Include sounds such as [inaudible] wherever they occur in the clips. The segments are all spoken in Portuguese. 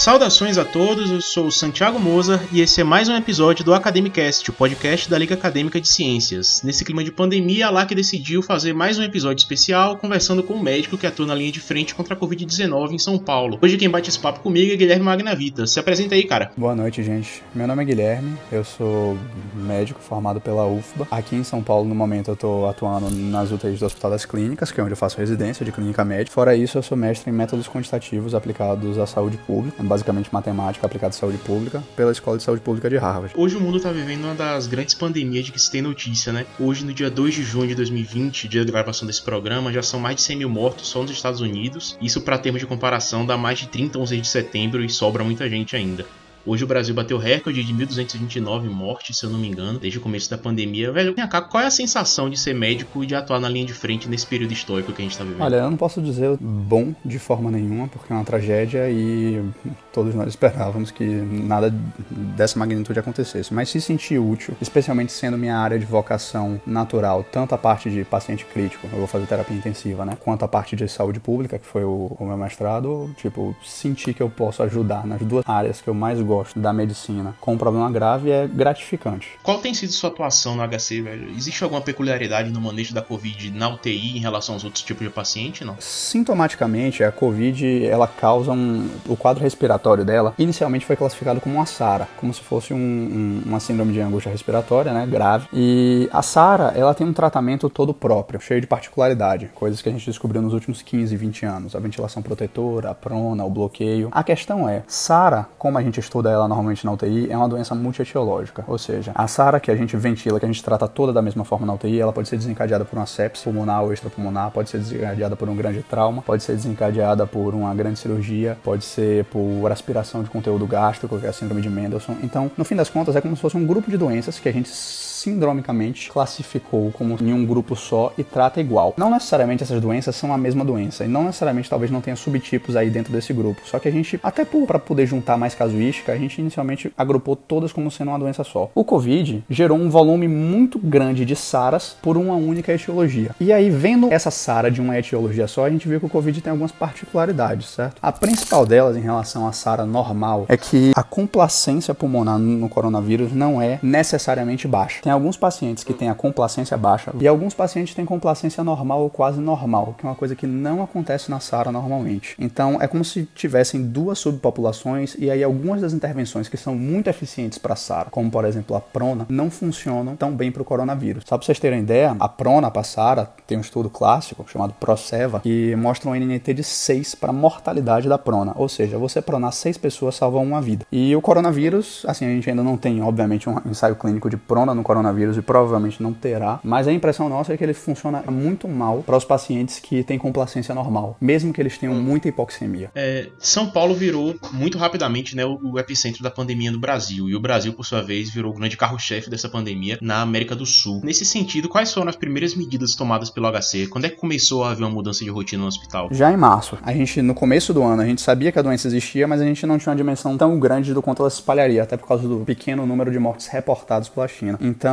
Saudações a todos, eu sou Santiago Moza e esse é mais um episódio do Academicast, o podcast da Liga Acadêmica de Ciências. Nesse clima de pandemia, a LAC decidiu fazer mais um episódio especial conversando com um médico que atua na linha de frente contra a Covid-19 em São Paulo. Hoje quem bate esse papo comigo é Guilherme Magnavita. Se apresenta aí, cara. Boa noite, gente. Meu nome é Guilherme, eu sou médico formado pela UFBA. Aqui em São Paulo, no momento, eu tô atuando nas UTIs do Hospital das Clínicas, que é onde eu faço residência de clínica médica. Fora isso, eu sou mestre em métodos quantitativos aplicados à saúde pública basicamente matemática aplicada à saúde pública, pela Escola de Saúde Pública de Harvard. Hoje o mundo está vivendo uma das grandes pandemias de que se tem notícia, né? Hoje, no dia 2 de junho de 2020, dia da gravação desse programa, já são mais de 100 mil mortos só nos Estados Unidos. Isso, para termos de comparação, dá mais de 30 11 de setembro e sobra muita gente ainda. Hoje o Brasil bateu recorde de 1.229 mortes, se eu não me engano, desde o começo da pandemia. Velho, vem cá, qual é a sensação de ser médico e de atuar na linha de frente nesse período histórico que a gente tá vivendo? Olha, eu não posso dizer bom de forma nenhuma, porque é uma tragédia e todos nós esperávamos que nada dessa magnitude acontecesse. Mas se sentir útil, especialmente sendo minha área de vocação natural, tanto a parte de paciente crítico, eu vou fazer terapia intensiva, né? Quanto a parte de saúde pública, que foi o, o meu mestrado, tipo, sentir que eu posso ajudar nas duas áreas que eu mais gosto da medicina com um problema grave é gratificante. Qual tem sido sua atuação no HC, velho? Existe alguma peculiaridade no manejo da Covid na UTI em relação aos outros tipos de paciente, não? Sintomaticamente, a Covid, ela causa um... O quadro respiratório dela, inicialmente foi classificado como uma SARA, como se fosse um, um, uma síndrome de angústia respiratória, né, grave. E a SARA, ela tem um tratamento todo próprio, cheio de particularidade, coisas que a gente descobriu nos últimos 15, 20 anos. A ventilação protetora, a prona, o bloqueio. A questão é, SARA, como a gente estuda estuda ela normalmente na UTI, é uma doença multietiológica. Ou seja, a SARA que a gente ventila, que a gente trata toda da mesma forma na UTI, ela pode ser desencadeada por uma sepse pulmonar ou extrapulmonar, pode ser desencadeada por um grande trauma, pode ser desencadeada por uma grande cirurgia, pode ser por aspiração de conteúdo gástrico, que é a síndrome de Mendelssohn. Então, no fim das contas, é como se fosse um grupo de doenças que a gente sindromicamente classificou como em um grupo só e trata igual. Não necessariamente essas doenças são a mesma doença e não necessariamente talvez não tenha subtipos aí dentro desse grupo. Só que a gente, até para poder juntar mais casuística, a gente inicialmente agrupou todas como sendo uma doença só. O Covid gerou um volume muito grande de SARAs por uma única etiologia. E aí, vendo essa SARA de uma etiologia só, a gente viu que o Covid tem algumas particularidades, certo? A principal delas em relação à SARA normal é que a complacência pulmonar no coronavírus não é necessariamente baixa. Tem alguns pacientes que têm a complacência baixa e alguns pacientes têm complacência normal ou quase normal, que é uma coisa que não acontece na SARA normalmente. Então, é como se tivessem duas subpopulações e aí algumas das intervenções que são muito eficientes para SARA, como por exemplo a prona, não funcionam tão bem para o coronavírus. Só para vocês terem ideia, a prona para SARA tem um estudo clássico chamado ProSeva que mostra um NNT de 6 para mortalidade da prona, ou seja, você pronar 6 pessoas salva uma vida. E o coronavírus, assim, a gente ainda não tem, obviamente, um ensaio clínico de prona no coronavírus e provavelmente não terá, mas a impressão nossa é que ele funciona muito mal para os pacientes que têm complacência normal, mesmo que eles tenham muita hipoxemia. É, São Paulo virou muito rapidamente né, o, o epicentro da pandemia no Brasil, e o Brasil, por sua vez, virou o grande carro-chefe dessa pandemia na América do Sul. Nesse sentido, quais foram as primeiras medidas tomadas pelo HC? Quando é que começou a haver uma mudança de rotina no hospital? Já em março. A gente, no começo do ano, a gente sabia que a doença existia, mas a gente não tinha uma dimensão tão grande do quanto ela se espalharia, até por causa do pequeno número de mortes reportados pela China. Então,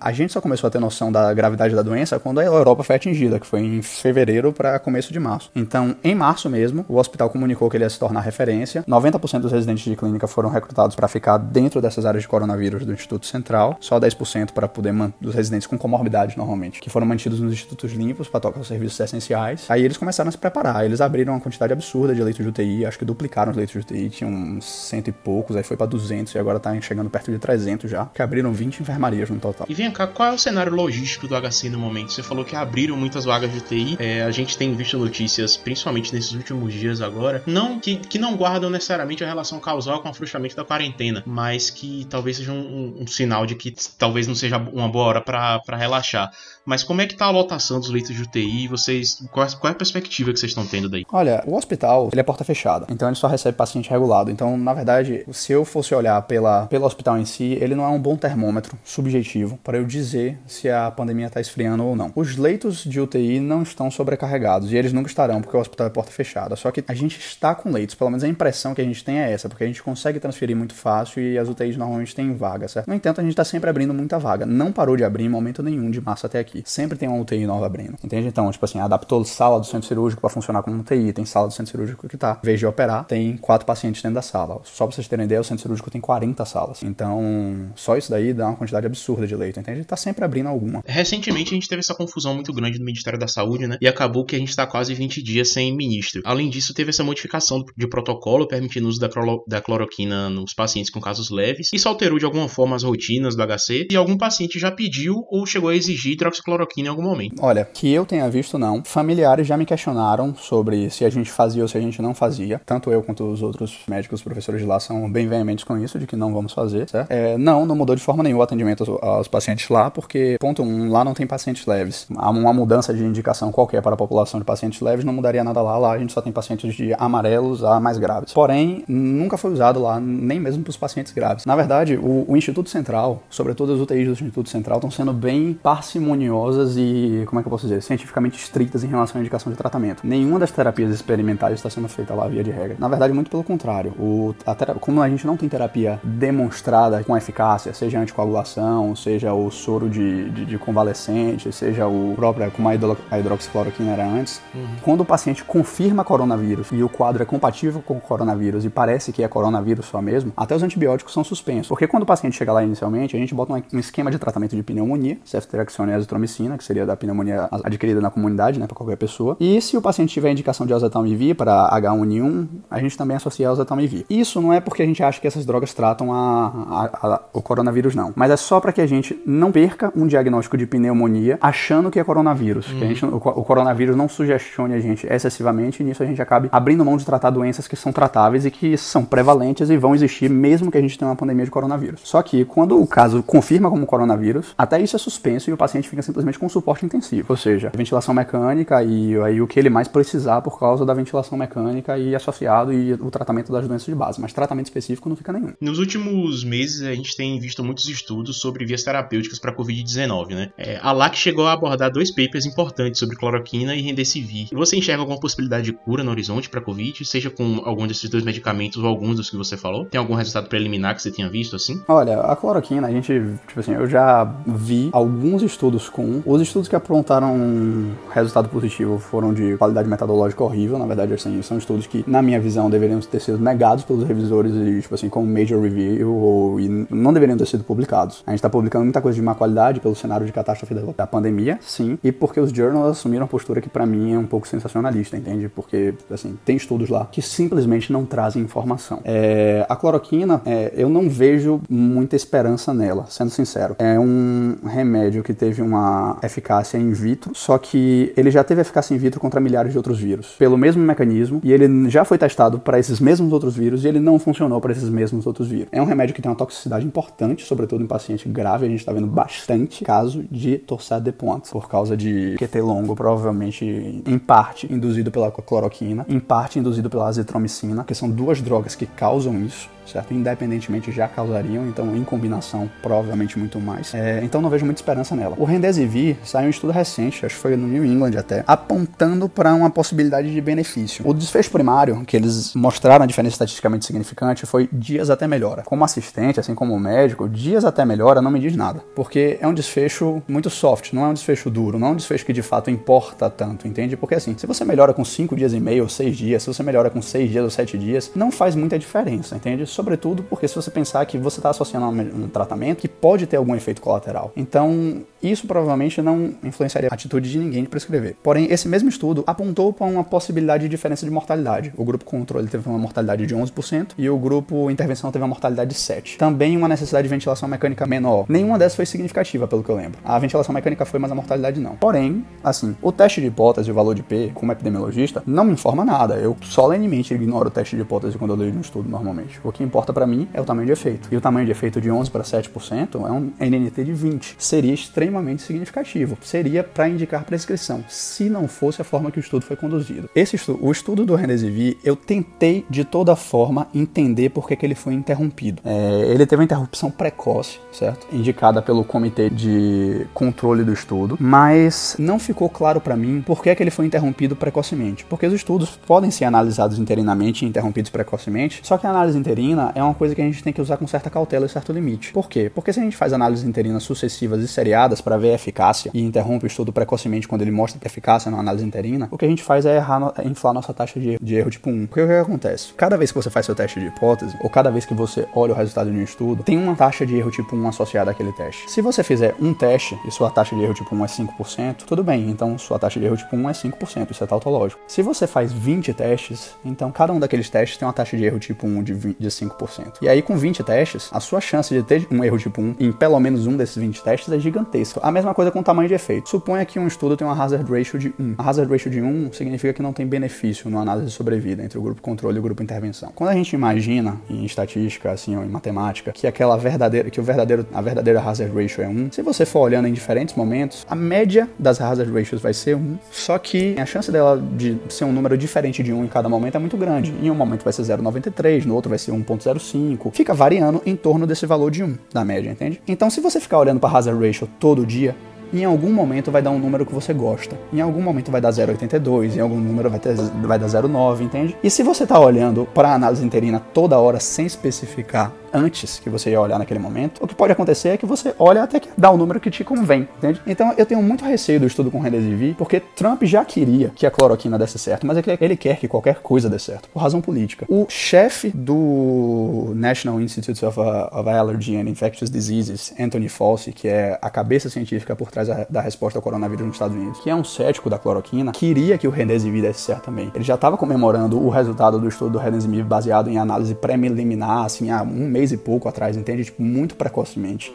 a gente só começou a ter noção da gravidade da doença quando a Europa foi atingida, que foi em fevereiro para começo de março. Então, em março mesmo, o hospital comunicou que ele ia se tornar referência. 90% dos residentes de clínica foram recrutados para ficar dentro dessas áreas de coronavírus do Instituto Central, só 10% para poder dos residentes com comorbidade normalmente, que foram mantidos nos institutos limpos para tocar os serviços essenciais. Aí eles começaram a se preparar, eles abriram uma quantidade absurda de leitos de UTI, acho que duplicaram os leitos de UTI, tinham uns cento e poucos, aí foi para 200 e agora tá chegando perto de 300 já, que abriram 20 enfermarias no total. E vem cá, qual é o cenário logístico do HC no momento? Você falou que abriram muitas vagas de UTI, é, a gente tem visto notícias, principalmente nesses últimos dias agora, não que, que não guardam necessariamente a relação causal com o afrouxamento da quarentena, mas que talvez seja um, um, um sinal de que talvez não seja uma boa hora para relaxar. Mas como é que tá a lotação dos leitos de UTI? Vocês, qual, é, qual é a perspectiva que vocês estão tendo daí? Olha, o hospital, ele é porta fechada, então ele só recebe paciente regulado. Então, na verdade, se eu fosse olhar pela, pelo hospital em si, ele não é um bom termômetro subjetivo para eu dizer se a pandemia está esfriando ou não. Os leitos de UTI não estão sobrecarregados e eles nunca estarão porque o hospital é porta fechada. Só que a gente está com leitos, pelo menos a impressão que a gente tem é essa, porque a gente consegue transferir muito fácil e as UTIs normalmente têm vaga, certo? No entanto, a gente está sempre abrindo muita vaga. Não parou de abrir em momento nenhum de março até aqui. Sempre tem uma UTI nova abrindo. Entende? Então, tipo assim, adaptou sala do centro cirúrgico para funcionar como UTI. Tem sala do centro cirúrgico que tá, em vez de operar, tem quatro pacientes dentro da sala. Só pra vocês terem ideia, o centro cirúrgico tem 40 salas. Então, só isso daí dá uma quantidade absurda de leito, entende? Tá sempre abrindo alguma. Recentemente a gente teve essa confusão muito grande no Ministério da Saúde, né? E acabou que a gente tá quase 20 dias sem ministro. Além disso, teve essa modificação de protocolo permitindo o uso da, da cloroquina nos pacientes com casos leves. Isso alterou de alguma forma as rotinas do HC e algum paciente já pediu ou chegou a exigir hidroxicloroquina em algum momento. Olha, que eu tenha visto não. Familiares já me questionaram sobre se a gente fazia ou se a gente não fazia. Tanto eu quanto os outros médicos, professores de lá são bem veementes com isso, de que não vamos fazer, certo? É, não, não mudou de forma nenhuma o atendimento aos, pacientes lá, porque, ponto um, lá não tem pacientes leves. Há uma mudança de indicação qualquer para a população de pacientes leves não mudaria nada lá. Lá a gente só tem pacientes de amarelos a mais graves. Porém, nunca foi usado lá, nem mesmo para os pacientes graves. Na verdade, o, o Instituto Central, sobretudo as UTIs do Instituto Central, estão sendo bem parcimoniosas e, como é que eu posso dizer, cientificamente estritas em relação à indicação de tratamento. Nenhuma das terapias experimentais está sendo feita lá via de regra. Na verdade, muito pelo contrário. O, a como a gente não tem terapia demonstrada com eficácia, seja anticoagulação, seja o soro de, de, de convalescente, seja o próprio, como a, hidro, a hidroxicloroquina era antes, uhum. quando o paciente confirma coronavírus e o quadro é compatível com o coronavírus e parece que é coronavírus só mesmo, até os antibióticos são suspensos. Porque quando o paciente chega lá inicialmente, a gente bota um esquema de tratamento de pneumonia, ceftriaxona e azitromicina, que seria da pneumonia adquirida na comunidade, né, para qualquer pessoa. E se o paciente tiver indicação de oseltamivir para H1N1, a gente também associa oseltamivir. Isso não é porque a gente acha que essas drogas tratam a, a, a, o coronavírus, não. Mas é só para que a gente não perca um diagnóstico de pneumonia achando que é coronavírus. Que a gente, o, o, coronavírus não sugestione a gente excessivamente e nisso a gente acabe abrindo mão de tratar doenças que são tratáveis e que são prevalentes e vão existir mesmo que a gente tenha uma pandemia de coronavírus. Só que quando o caso confirma como coronavírus, até isso é suspenso e o paciente fica simplesmente com suporte intensivo. Ou seja, ventilação mecânica e aí o que ele mais precisar por causa da ventilação mecânica e associado e o tratamento das doenças de base. Mas tratamento específico não fica nenhum. Nos últimos meses a gente tem visto muitos estudos sobre vias terapêuticas para Covid-19, né? É, a LAC chegou a abordar dois papers importantes sobre cloroquina e remdesivir. Você enxerga alguma possibilidade de cura no horizonte para Covid, seja com algum desses dois medicamentos ou alguns dos que você falou? Tem algum resultado preliminar que você tenha visto assim? Olha, a cloroquina, a gente, tipo assim, eu já vi alguns estudos com. Os estudos que apontaram resultado positivo foram de qualidade metodológica horrível, na verdade, assim, são estudos que, na minha visão, deveriam ter sido negados pelos revisores e, tipo assim, como major review ou, e não deveriam ter sido publicados. A gente está publicando muita coisa de má qualidade pelo cenário de catástrofe da, pandemia, sim, e porque os journals assumiram a postura que para mim é um pouco sensacionalista, entende? Porque, assim, tem estudos lá que simplesmente não trazem informação. É, a cloroquina, é, eu não vejo muita esperança nela, sendo sincero. É um remédio que teve uma eficácia in vitro, só que ele já teve eficácia in vitro contra milhares de outros vírus, pelo mesmo mecanismo, e ele já foi testado para esses mesmos outros vírus e ele não funcionou para esses mesmos outros vírus. É um remédio que tem uma toxicidade importante, sobretudo em grave, a gente está vendo bastante caso de torsade de pointes, por causa de QT longo, provavelmente em parte induzido pela cloroquina, em parte induzido pela azitromicina, que são duas drogas que causam isso certo? Independentemente já causariam, então em combinação provavelmente muito mais. É, então não vejo muita esperança nela. O Remdesivir saiu um estudo recente, acho que foi no New England até, apontando para uma possibilidade de benefício. O desfecho primário, que eles mostraram a diferença estatisticamente significante, foi dias até melhora. Como assistente, assim como médico, dias até melhora não me diz nada, porque é um desfecho muito soft, não é um desfecho duro, não é um desfecho que de fato importa tanto, entende? Porque assim, se você melhora com 5 dias e meio ou 6 dias, se você melhora com 6 dias ou 7 dias, não faz muita diferença, entende? sobretudo porque se você pensar que você está associando um tratamento que pode ter algum efeito colateral. Então, isso provavelmente não influenciaria a atitude de ninguém de prescrever. Porém, esse mesmo estudo apontou para uma possibilidade de diferença de mortalidade. O grupo controle teve uma mortalidade de 11% e o grupo intervenção teve uma mortalidade de 7%. Também uma necessidade de ventilação mecânica menor. Nenhuma dessas foi significativa, pelo que eu lembro. A ventilação mecânica foi, mas a mortalidade não. Porém, assim, o teste de hipótese o valor de P, como epidemiologista, não me informa nada. Eu solenemente ignoro o teste de hipótese quando eu leio um estudo normalmente. O que importa para mim é o tamanho de efeito. E o tamanho de efeito de 11 para 7% é um NNT de 20. Seria extremamente significativo. Seria para indicar prescrição, se não fosse a forma que o estudo foi conduzido. Esse o estudo do Remdesivir, eu tentei de toda forma entender por que, que ele foi interrompido. É, ele teve uma interrupção precoce, certo? Indicada pelo comitê de controle do estudo, mas não ficou claro para mim por que, que ele foi interrompido precocemente. Porque os estudos podem ser analisados interinamente e interrompidos precocemente, só que a análise interina é uma coisa que a gente tem que usar com certa cautela e certo limite. Por quê? Porque se a gente faz análises interinas sucessivas e seriadas para ver a eficácia e interrompe o estudo precocemente quando ele mostra eficácia na análise interina, o que a gente faz é errar, é inflar nossa taxa de, de erro tipo 1. Porque o que acontece? Cada vez que você faz seu teste de hipótese, ou cada vez que você olha o resultado de um estudo, tem uma taxa de erro tipo 1 associada àquele teste. Se você fizer um teste e sua taxa de erro tipo 1 é 5%, tudo bem, então sua taxa de erro tipo 1 é 5%, isso é tautológico. Se você faz 20 testes, então cada um daqueles testes tem uma taxa de erro tipo 1 de, 20, de 5%. E aí com 20 testes, a sua chance de ter um erro tipo 1 em pelo menos um desses 20 testes é gigantesca. A mesma coisa com o tamanho de efeito. Suponha que um estudo tem uma hazard ratio de 1. A hazard ratio de 1 significa que não tem benefício no análise de sobrevida entre o grupo controle e o grupo intervenção. Quando a gente imagina em estatística assim ou em matemática que aquela verdadeira que o verdadeiro a verdadeira hazard ratio é 1, se você for olhando em diferentes momentos, a média das hazard ratios vai ser 1, só que a chance dela de ser um número diferente de 1 em cada momento é muito grande. Em um momento vai ser 0,93, no outro vai ser 1,05. Fica variando em torno desse valor de 1 da média, entende? Então, se você ficar olhando para hazard ratio todo dia, em algum momento vai dar um número que você gosta. Em algum momento vai dar 0,82, em algum número vai, ter, vai dar 0,9, entende? E se você está olhando para a análise interina toda hora sem especificar antes que você ia olhar naquele momento, o que pode acontecer é que você olha até que dá o número que te convém, entende? Então eu tenho muito receio do estudo com Remdesivir, porque Trump já queria que a cloroquina desse certo, mas ele quer que qualquer coisa dê certo, por razão política. O chefe do National Institute of, uh, of Allergy and Infectious Diseases, Anthony Fauci, que é a cabeça científica por trás da resposta ao coronavírus nos Estados Unidos, que é um cético da cloroquina, queria que o Remdesivir desse certo também. Ele já estava comemorando o resultado do estudo do Remdesivir baseado em análise pré-preliminar, assim, há um mês e pouco atrás, entende? Tipo, muito precocemente.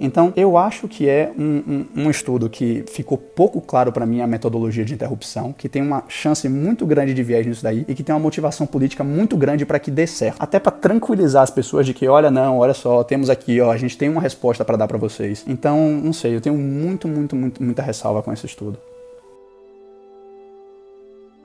Então, eu acho que é um, um, um estudo que ficou pouco claro para mim a metodologia de interrupção, que tem uma chance muito grande de viés nisso daí e que tem uma motivação política muito grande para que dê certo. Até para tranquilizar as pessoas de que, olha, não, olha só, temos aqui, ó, a gente tem uma resposta para dar para vocês. Então, não sei, eu tenho muito, muito, muito, muita ressalva com esse estudo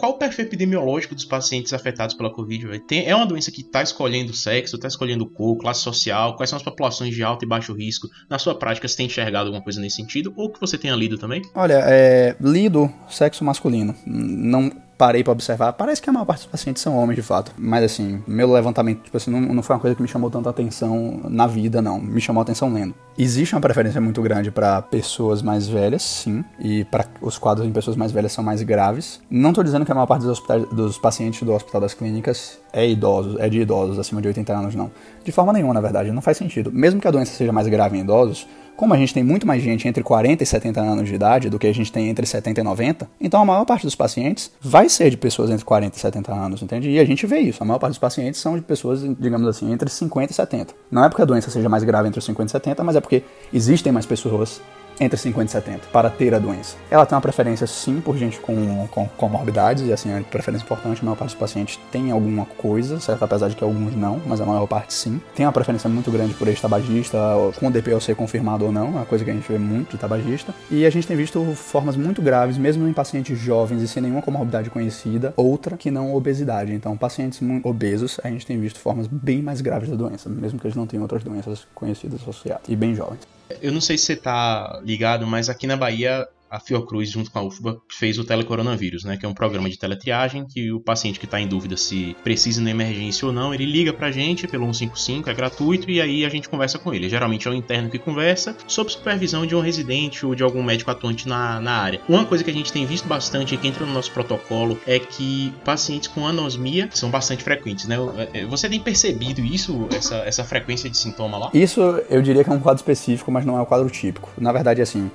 qual o perfil epidemiológico dos pacientes afetados pela Covid? Tem, é uma doença que está escolhendo sexo, está escolhendo cor, classe social? Quais são as populações de alto e baixo risco? Na sua prática, você tem enxergado alguma coisa nesse sentido? Ou que você tenha lido também? Olha, é, lido sexo masculino. Não parei para observar, parece que a maior parte dos pacientes são homens de fato. Mas assim, meu levantamento, tipo assim, não, não foi uma coisa que me chamou tanta atenção na vida, não. Me chamou atenção lendo. Existe uma preferência muito grande para pessoas mais velhas, sim, e para os quadros em pessoas mais velhas são mais graves. Não estou dizendo que a maior parte dos, dos pacientes do Hospital das Clínicas é idosos, é de idosos acima de 80 anos, não. De forma nenhuma, na verdade, não faz sentido. Mesmo que a doença seja mais grave em idosos, como a gente tem muito mais gente entre 40 e 70 anos de idade do que a gente tem entre 70 e 90, então a maior parte dos pacientes vai ser de pessoas entre 40 e 70 anos, entende? E a gente vê isso. A maior parte dos pacientes são de pessoas, digamos assim, entre 50 e 70. Não é porque a doença seja mais grave entre os 50 e 70, mas é porque existem mais pessoas entre 50 e 70 para ter a doença. Ela tem uma preferência sim por gente com, com comorbidades, e assim, é uma preferência importante, a maior parte dos pacientes tem alguma coisa, certo? Apesar de que alguns não, mas a maior parte sim. Tem uma preferência muito grande por ex-tabagista, com o DPLC confirmado ou não, é uma coisa que a gente vê muito de tabagista. E a gente tem visto formas muito graves, mesmo em pacientes jovens e sem nenhuma comorbidade conhecida, outra que não obesidade. Então, pacientes obesos, a gente tem visto formas bem mais graves da doença, mesmo que eles não tenham outras doenças conhecidas associadas, e bem jovens. Eu não sei se você tá ligado, mas aqui na Bahia a Fiocruz, junto com a UFBA, fez o Telecoronavírus, né? Que é um programa de teletriagem que o paciente que está em dúvida se precisa na emergência ou não, ele liga pra gente pelo 155, é gratuito, e aí a gente conversa com ele. Geralmente é o interno que conversa, sob supervisão de um residente ou de algum médico atuante na, na área. Uma coisa que a gente tem visto bastante e que entra no nosso protocolo é que pacientes com anosmia são bastante frequentes, né? É, você tem percebido isso, essa, essa frequência de sintoma lá? Isso eu diria que é um quadro específico, mas não é um quadro típico. Na verdade, assim,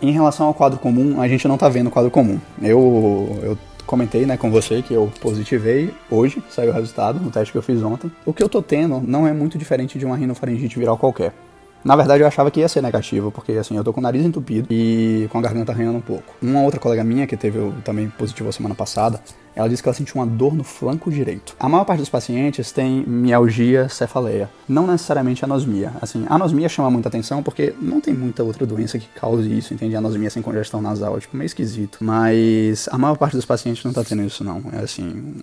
em relação ao quadro comum, a gente não está vendo o quadro comum. Eu, eu comentei né, com você que eu positivei hoje, saiu o resultado no teste que eu fiz ontem. O que eu tô tendo não é muito diferente de uma rinofaringite viral qualquer. Na verdade, eu achava que ia ser negativo, porque assim, eu tô com o nariz entupido e com a garganta arranhando um pouco. Uma outra colega minha que teve também positivo semana passada, ela disse que ela sentiu uma dor no flanco direito. A maior parte dos pacientes tem mialgia cefaleia, não necessariamente anosmia. Assim, anosmia chama muita atenção porque não tem muita outra doença que cause isso, entende? Anosmia sem congestão nasal, é tipo meio esquisito. Mas a maior parte dos pacientes não tá tendo isso não. É assim,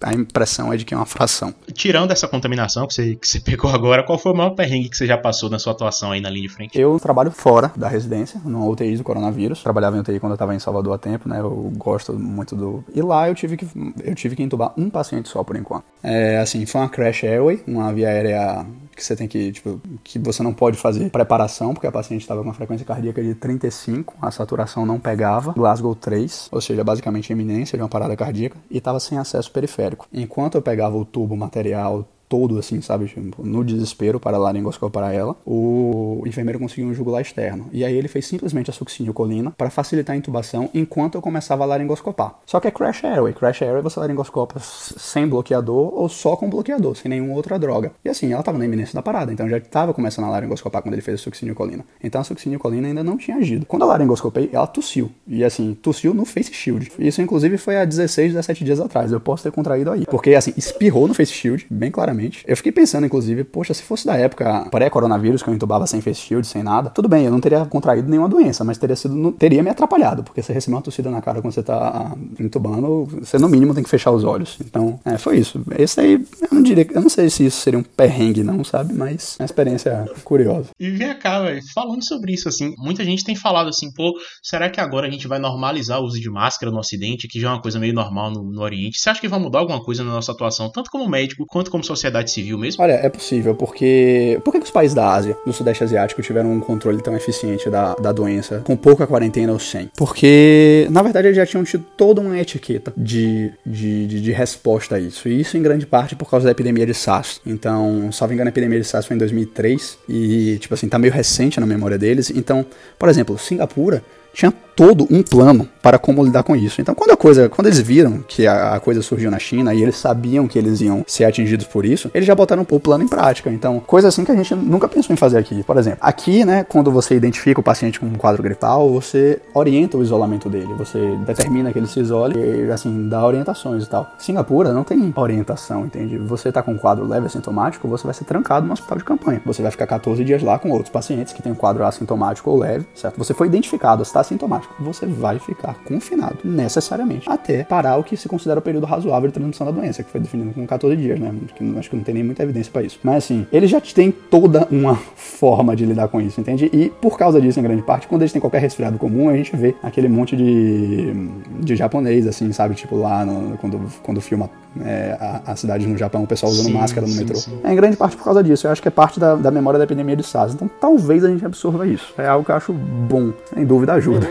a impressão é de que é uma fração. Tirando essa contaminação que você, que você [laughs] pegou agora, qual foi o maior perrengue que você já passou na sua atuação aí na linha de frente? Eu trabalho fora da residência, numa UTI do coronavírus. Trabalhava em UTI quando eu estava em Salvador há tempo, né? Eu gosto muito do. E lá eu tive que, eu tive que entubar um paciente só por enquanto. É, assim, foi uma crash airway, uma via aérea que você tem que, tipo, que você não pode fazer preparação, porque a paciente estava com uma frequência cardíaca de 35, a saturação não pegava, Glasgow 3, ou seja, basicamente iminência de uma parada cardíaca, e estava sem acesso periférico. Enquanto eu pegava o tubo material, todo, assim, sabe? Tipo, no desespero para laringoscopar ela, o enfermeiro conseguiu um jugular externo. E aí ele fez simplesmente a succinilcolina para facilitar a intubação enquanto eu começava a laringoscopar. Só que é crash airway. Crash airway você laringoscopa sem bloqueador ou só com bloqueador, sem nenhuma outra droga. E assim, ela estava na iminência da parada, então já estava começando a laringoscopar quando ele fez a succinilcolina. Então a succinilcolina ainda não tinha agido. Quando eu laringoscopei, ela tossiu. E assim, tossiu no face shield. Isso inclusive foi há 16, 17 dias atrás. Eu posso ter contraído aí. Porque assim, espirrou no face shield, bem claramente eu fiquei pensando, inclusive, poxa, se fosse da época pré-coronavírus, que eu entubava sem face shield, sem nada, tudo bem, eu não teria contraído nenhuma doença, mas teria sido, teria me atrapalhado, porque você receber uma tossida na cara quando você tá ah, entubando, você no mínimo tem que fechar os olhos. Então, é, foi isso. Esse aí, eu não diria, eu não sei se isso seria um perrengue, não, sabe? Mas é uma experiência curiosa. E vem cá, velho, falando sobre isso, assim, muita gente tem falado assim, pô, será que agora a gente vai normalizar o uso de máscara no Ocidente, que já é uma coisa meio normal no, no Oriente? Você acha que vai mudar alguma coisa na nossa atuação, tanto como médico quanto como sociedade? Sociedade civil mesmo? Olha, é possível, porque. Por que, os países da Ásia, do Sudeste Asiático, tiveram um controle tão eficiente da, da doença, com pouca quarentena ou sem? Porque, na verdade, eles já tinham tido toda uma etiqueta de, de, de, de resposta a isso. E isso, em grande parte, por causa da epidemia de SARS. Então, salvo engano, a epidemia de SARS foi em 2003. E, tipo assim, tá meio recente na memória deles. Então, por exemplo, Singapura tinha todo um plano para como lidar com isso. Então, quando a coisa, quando eles viram que a, a, coisa surgiu na China e eles sabiam que eles iam ser atingidos por isso, eles já botaram o plano em prática. Então, coisa assim que a gente nunca pensou em fazer aqui. Por exemplo, aqui, né, quando você identifica o paciente com um quadro gripal, você orienta o isolamento dele, você determina que ele se isole e, assim, dá orientações e tal. Singapura não tem orientação, entende? Você tá com um quadro leve assintomático, você vai ser trancado no hospital de campanha. Você vai ficar 14 dias lá com outros pacientes que têm um quadro assintomático ou leve, certo? Você foi identificado, está assintomático, você vai ficar confinado, necessariamente, até parar o que se considera o período razoável de transmissão da doença, que foi definido com 14 dias, né? Que acho que não tem nem muita evidência para isso. Mas assim, eles já têm toda uma [laughs] forma de lidar com isso, entende? E por causa disso, em grande parte, quando eles têm qualquer resfriado comum, a gente vê aquele monte de, de japonês, assim, sabe? Tipo lá no, quando, quando filma é, a, a, cidade no Japão, o pessoal usando sim, máscara no sim, metrô. Sim. É em grande parte por causa disso. Eu acho que é parte da, da memória da epidemia de SARS. Então talvez a gente absorva isso. É algo que eu acho bom. Sem dúvida ajuda.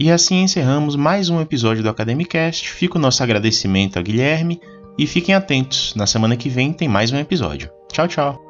E assim encerramos mais um episódio do Academicast. Fica o nosso agradecimento a Guilherme e fiquem atentos, na semana que vem tem mais um episódio. Tchau, tchau!